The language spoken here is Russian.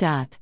Dot.